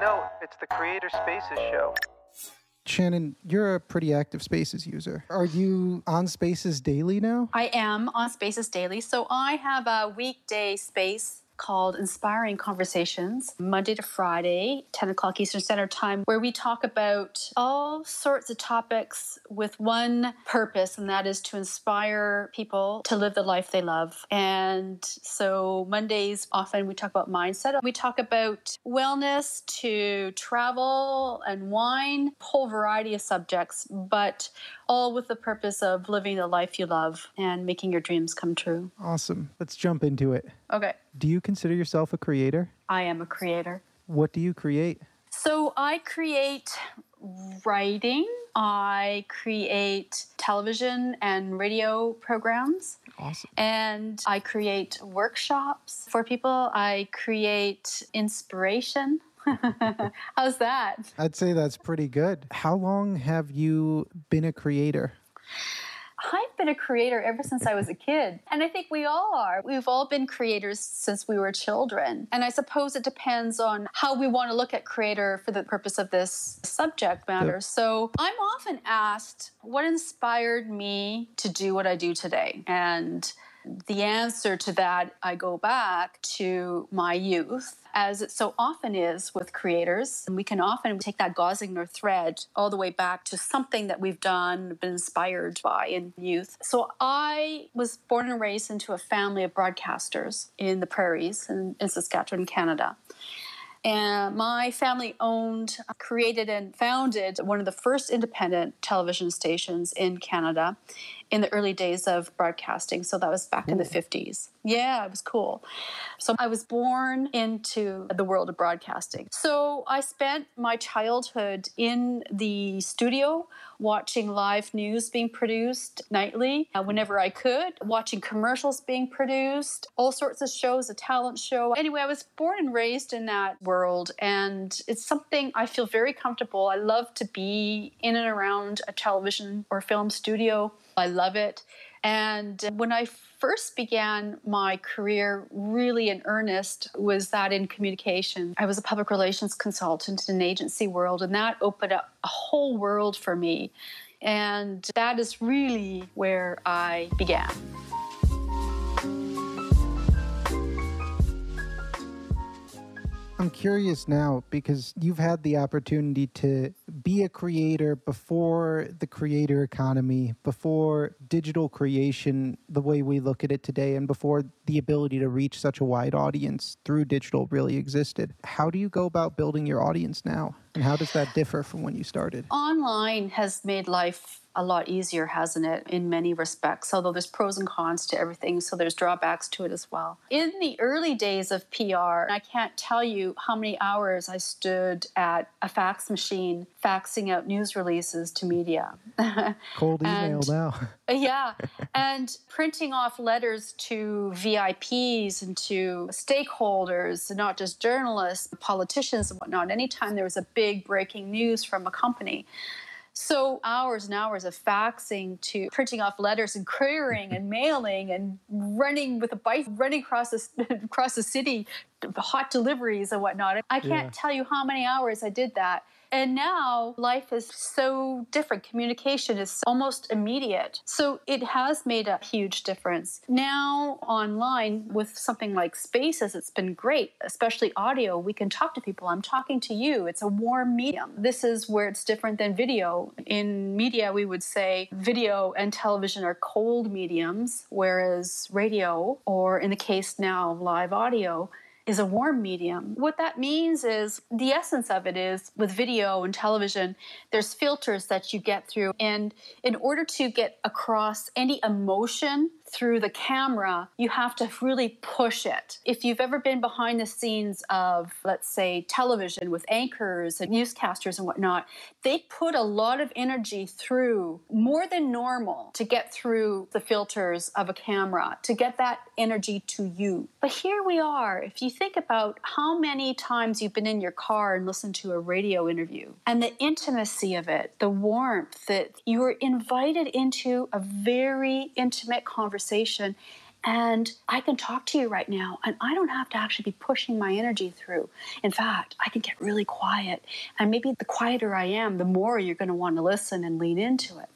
No, it's the Creator Spaces show. Shannon, you're a pretty active Spaces user. Are you on Spaces daily now? I am on Spaces daily. So I have a weekday space called Inspiring Conversations, Monday to Friday, 10 o'clock Eastern Standard Time, where we talk about all sorts of topics with one purpose, and that is to inspire people to live the life they love. And so Mondays, often we talk about mindset. We talk about wellness to travel and wine, whole variety of subjects, but all with the purpose of living the life you love and making your dreams come true. Awesome. Let's jump into it. Okay. Do you consider yourself a creator? I am a creator. What do you create? So I create writing, I create television and radio programs. Awesome. And I create workshops for people. I create inspiration. How's that? I'd say that's pretty good. How long have you been a creator? I've been a creator ever since I was a kid. And I think we all are. We've all been creators since we were children. And I suppose it depends on how we want to look at creator for the purpose of this subject matter. Yep. So I'm often asked what inspired me to do what I do today. And the answer to that, I go back to my youth as it so often is with creators. And we can often take that gossamer thread all the way back to something that we've done, been inspired by in youth. So I was born and raised into a family of broadcasters in the prairies in, in Saskatchewan, Canada. And my family owned, created, and founded one of the first independent television stations in Canada in the early days of broadcasting. So that was back Ooh. in the 50s. Yeah, it was cool. So I was born into the world of broadcasting. So I spent my childhood in the studio watching live news being produced nightly uh, whenever I could, watching commercials being produced, all sorts of shows, a talent show. Anyway, I was born and raised in that world, and it's something I feel very comfortable. I love to be in and around a television or film studio. I love it. And when I first began my career really in earnest was that in communication. I was a public relations consultant in an agency world, and that opened up a whole world for me. And that is really where I began. I'm curious now because you've had the opportunity to be a creator before the creator economy, before digital creation, the way we look at it today, and before the ability to reach such a wide audience through digital really existed. How do you go about building your audience now? And how does that differ from when you started? Online has made life a lot easier, hasn't it, in many respects? Although there's pros and cons to everything, so there's drawbacks to it as well. In the early days of PR, I can't tell you how many hours I stood at a fax machine faxing out news releases to media. Cold email and, now. yeah. And printing off letters to VIPs and to stakeholders, not just journalists, politicians and whatnot, anytime there was a big breaking news from a company. So hours and hours of faxing to printing off letters and couriering and mailing and running with a bike, running across the, across the city, hot deliveries and whatnot. I can't yeah. tell you how many hours I did that. And now life is so different. Communication is almost immediate. So it has made a huge difference. Now, online with something like Spaces, it's been great, especially audio. We can talk to people. I'm talking to you. It's a warm medium. This is where it's different than video. In media, we would say video and television are cold mediums, whereas radio, or in the case now, of live audio, is a warm medium. What that means is the essence of it is with video and television, there's filters that you get through. And in order to get across any emotion through the camera, you have to really push it. If you've ever been behind the scenes of, let's say, television with anchors and newscasters and whatnot, they put a lot of energy through more than normal to get through the filters of a camera, to get that energy to you. But here we are. If you think about how many times you've been in your car and listened to a radio interview and the intimacy of it, the warmth that you were invited into a very intimate conversation conversation And I can talk to you right now, and I don't have to actually be pushing my energy through. In fact, I can get really quiet. And maybe the quieter I am, the more you're going to want to listen and lean into it.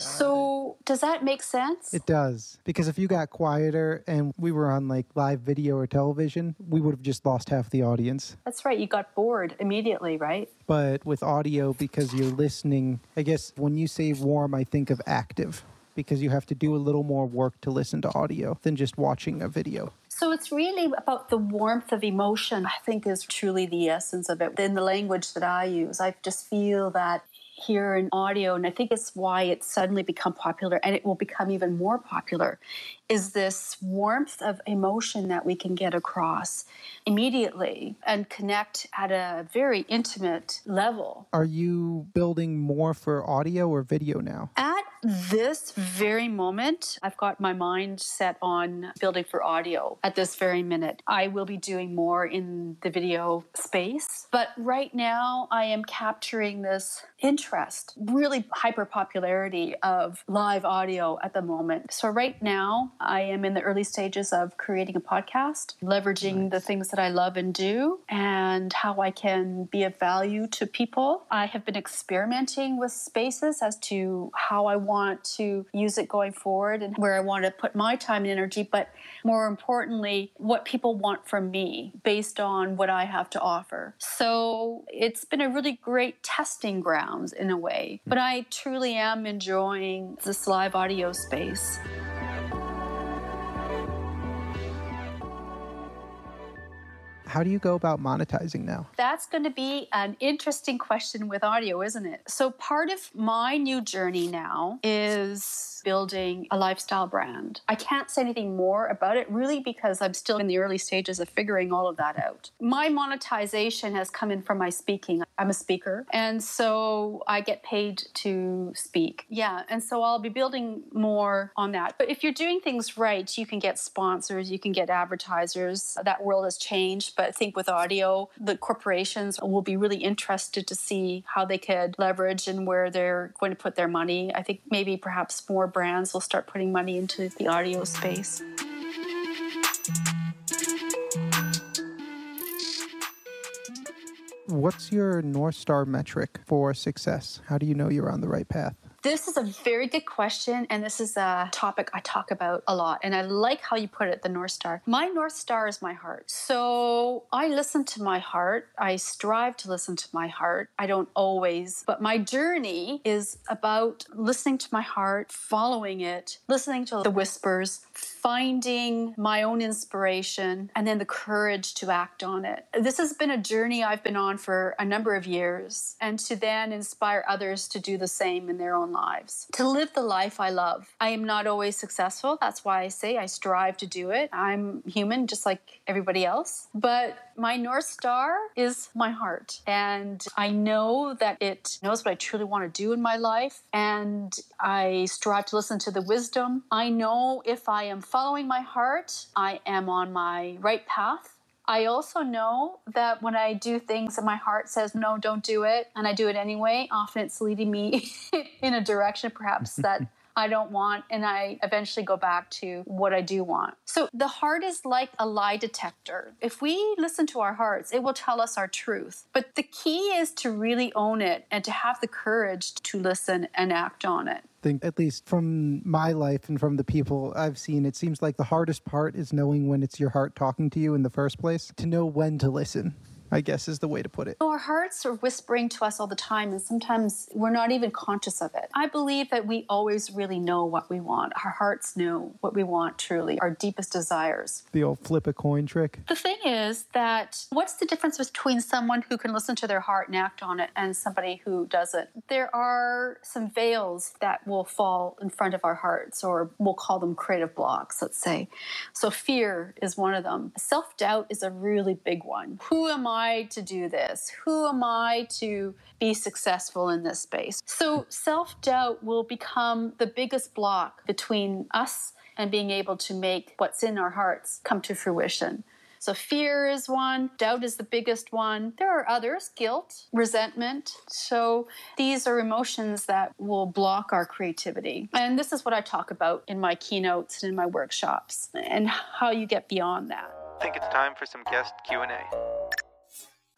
So, does that make sense? It does. Because if you got quieter and we were on like live video or television, we would have just lost half the audience. That's right. You got bored immediately, right? But with audio, because you're listening, I guess when you say warm, I think of active because you have to do a little more work to listen to audio than just watching a video. So it's really about the warmth of emotion, I think, is truly the essence of it. In the language that I use, I just feel that here in audio, and I think it's why it's suddenly become popular and it will become even more popular, is this warmth of emotion that we can get across immediately and connect at a very intimate level. Are you building more for audio or video now? At this very moment, I've got my mind set on building for audio at this very minute. I will be doing more in the video space, but right now I am capturing this interest, really hyper popularity of live audio at the moment. So, right now, I am in the early stages of creating a podcast, leveraging nice. the things that I love and do, and how I can be of value to people. I have been experimenting with spaces as to how I want to use it going forward and where I want to put my time and energy, but more importantly, what people want from me based on what I have to offer. So, it's been a really great testing grounds in a way, but I truly am enjoying this live audio space. How do you go about monetizing now? That's going to be an interesting question with audio, isn't it? So, part of my new journey now is building a lifestyle brand. I can't say anything more about it really because I'm still in the early stages of figuring all of that out. My monetization has come in from my speaking. I'm a speaker, and so I get paid to speak. Yeah, and so I'll be building more on that. But if you're doing things right, you can get sponsors, you can get advertisers. That world has changed but I think with audio, the corporations will be really interested to see how they could leverage and where they're going to put their money. I think maybe perhaps more brands will start putting money into the audio space. What's your North Star metric for success? How do you know you're on the right path? This is a very good question, and this is a topic I talk about a lot. And I like how you put it the North Star. My North Star is my heart. So I listen to my heart. I strive to listen to my heart. I don't always, but my journey is about listening to my heart, following it, listening to the whispers, finding my own inspiration, and then the courage to act on it. This has been a journey I've been on for a number of years, and to then inspire others to do the same in their own lives. To live the life I love. I am not always successful. That's why I say I strive to do it. I'm human just like everybody else. But my North Star is my heart. And I know that it knows what I truly want to do in my life. And I strive to listen to the wisdom. I know if I am following my heart, I am on my right path. I also know that when I do things and my heart says, no, don't do it, and I do it anyway, often it's leading me in a direction perhaps that I don't want, and I eventually go back to what I do want. So the heart is like a lie detector. If we listen to our hearts, it will tell us our truth. But the key is to really own it and to have the courage to listen and act on it think at least from my life and from the people I've seen, it seems like the hardest part is knowing when it's your heart talking to you in the first place, to know when to listen. I guess is the way to put it. Our hearts are whispering to us all the time, and sometimes we're not even conscious of it. I believe that we always really know what we want. Our hearts know what we want truly, our deepest desires. The old flip a coin trick. The thing is that what's the difference between someone who can listen to their heart and act on it and somebody who doesn't? There are some veils that will fall in front of our hearts, or we'll call them creative blocks, let's say. So, fear is one of them. Self doubt is a really big one. Who am I? I to do this? Who am I to be successful in this space? So self doubt will become the biggest block between us and being able to make what's in our hearts come to fruition. So fear is one, doubt is the biggest one. There are others, guilt, resentment. So these are emotions that will block our creativity. And this is what I talk about in my keynotes and in my workshops and how you get beyond that. I think it's time for some guest Q&A.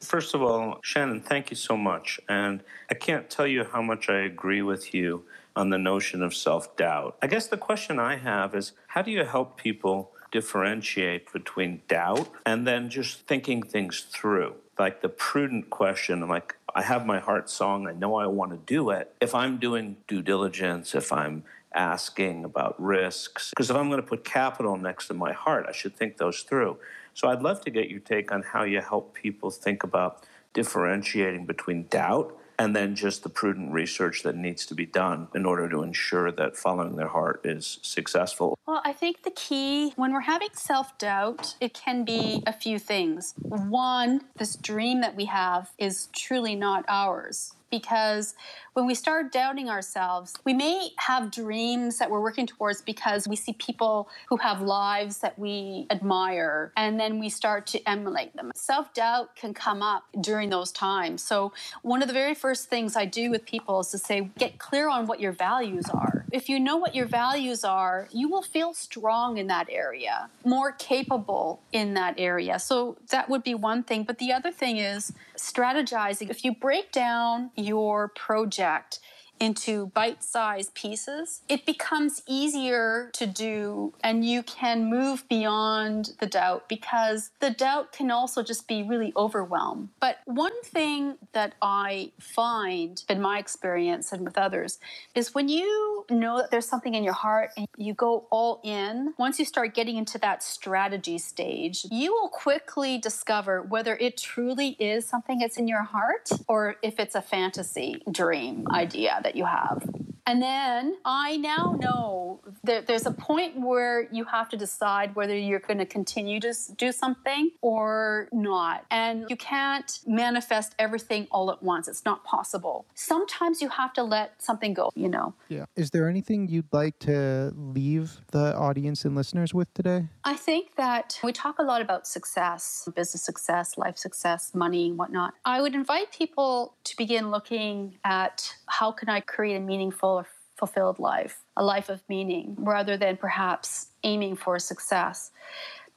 First of all, Shannon, thank you so much. And I can't tell you how much I agree with you on the notion of self doubt. I guess the question I have is how do you help people differentiate between doubt and then just thinking things through? Like the prudent question, like, I have my heart song, I know I want to do it. If I'm doing due diligence, if I'm asking about risks, because if I'm going to put capital next to my heart, I should think those through. So I'd love to get your take on how you help people think about differentiating between doubt and then just the prudent research that needs to be done in order to ensure that following their heart is successful. Well, I think the key when we're having self doubt, it can be a few things. One, this dream that we have is truly not ours because when we start doubting ourselves, we may have dreams that we're working towards because we see people who have lives that we admire, and then we start to emulate them. Self doubt can come up during those times. So, one of the very first things I do with people is to say, get clear on what your values are. If you know what your values are, you will feel strong in that area, more capable in that area. So, that would be one thing. But the other thing is strategizing. If you break down your project into bite sized pieces, it becomes easier to do and you can move beyond the doubt because the doubt can also just be really overwhelmed. But one thing that I find in my experience and with others is when you know that there's something in your heart and you go all in, once you start getting into that strategy stage, you will quickly discover whether it truly is something that's in your heart or if it's a fantasy dream idea that you have. And then I now know that there's a point where you have to decide whether you're going to continue to do something or not. And you can't manifest everything all at once. It's not possible. Sometimes you have to let something go, you know. Yeah. Is there anything you'd like to leave the audience and listeners with today? I think that we talk a lot about success, business success, life success, money, whatnot. I would invite people to begin looking at how can I create a meaningful fulfilled life, a life of meaning, rather than perhaps aiming for success.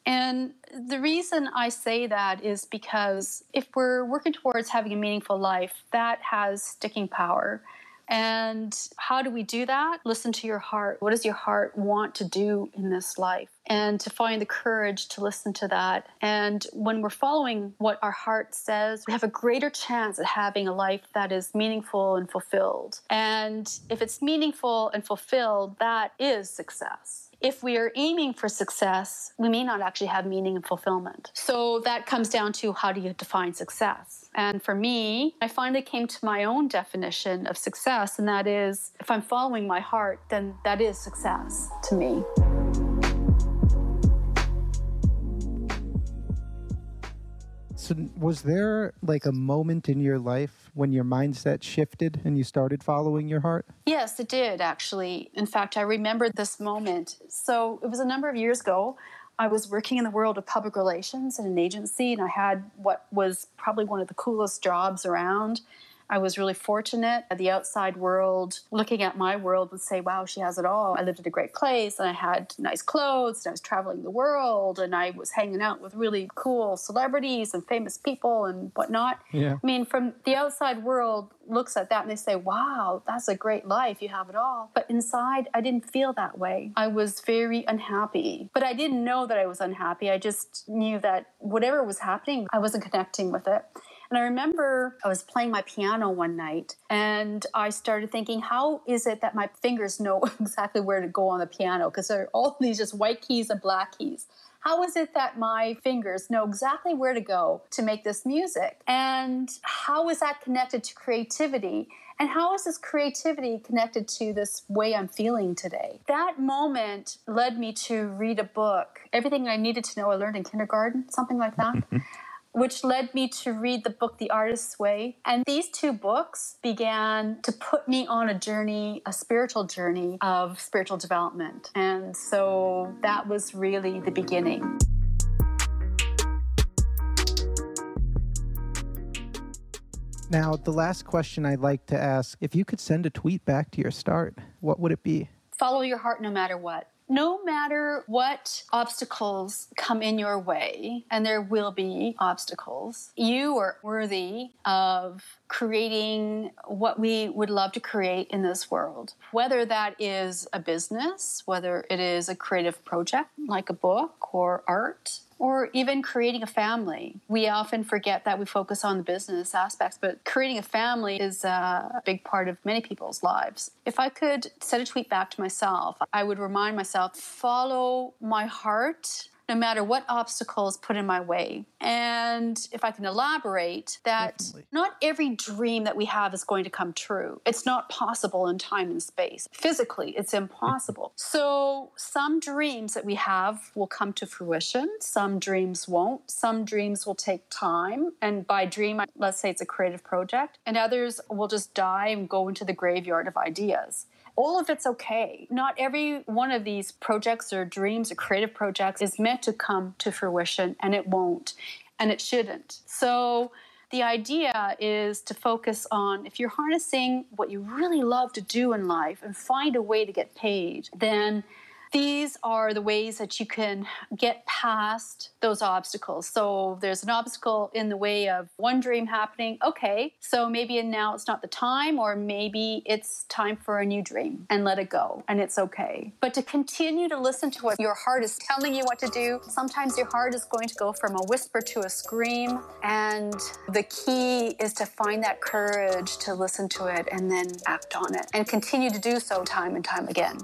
And the reason I say that is because if we're working towards having a meaningful life, that has sticking power. And how do we do that? Listen to your heart. What does your heart want to do in this life? And to find the courage to listen to that. And when we're following what our heart says, we have a greater chance at having a life that is meaningful and fulfilled. And if it's meaningful and fulfilled, that is success if we are aiming for success, we may not actually have meaning and fulfillment. So that comes down to how do you define success? And for me, I finally came to my own definition of success, and that is if I'm following my heart, then that is success to me. So, was there like a moment in your life when your mindset shifted and you started following your heart? Yes, it did actually. In fact, I remember this moment. So, it was a number of years ago. I was working in the world of public relations in an agency, and I had what was probably one of the coolest jobs around. I was really fortunate. The outside world, looking at my world, would say, wow, she has it all. I lived in a great place and I had nice clothes and I was traveling the world and I was hanging out with really cool celebrities and famous people and whatnot. Yeah. I mean, from the outside world, looks at that and they say, wow, that's a great life. You have it all. But inside, I didn't feel that way. I was very unhappy. But I didn't know that I was unhappy. I just knew that whatever was happening, I wasn't connecting with it. And I remember I was playing my piano one night and I started thinking, how is it that my fingers know exactly where to go on the piano? Because there are all these just white keys and black keys. How is it that my fingers know exactly where to go to make this music? And how is that connected to creativity? And how is this creativity connected to this way I'm feeling today? That moment led me to read a book. Everything I needed to know I learned in kindergarten, something like that mm-hmm which led me to read the book The Artist's Way. And these two books began to put me on a journey, a spiritual journey of spiritual development. And so that was really the beginning. Now, the last question I'd like to ask if you could send a tweet back to your start, what would it be? Follow your heart no matter what. No matter what obstacles come in your way, and there will be obstacles, you are worthy of creating what we would love to create in this world. Whether that is a business, whether it is a creative project like a book or art, or even creating a family. We often forget that we focus on the business aspects, but creating a family is a big part of many people's lives. If I could send a tweet back to myself, I would remind myself follow my heart no matter what obstacles put in my way. And if I can elaborate, that Definitely. not every dream that we have is going to come true. It's not possible in time and space. Physically, it's impossible. so some dreams that we have will come to fruition, some dreams won't. Some dreams will take time. And by dream, let's say it's a creative project, and others will just die and go into the graveyard of ideas all of it's okay. Not every one of these projects or dreams or creative projects is meant to come to fruition, and it won't, and it shouldn't. So, the idea is to focus on if you're harnessing what you really love to do in life and find a way to get paid, then these are the ways that you can get past those obstacles. So there's an obstacle in the way of one dream happening. Okay, so maybe now it's not the time, or maybe it's time for a new dream and let it go, and it's okay. But to continue to listen to what your heart is telling you what to do, sometimes your heart is going to go from a whisper to a scream, and the key is to find that courage to listen to it and then act on it and continue to do so time and time again.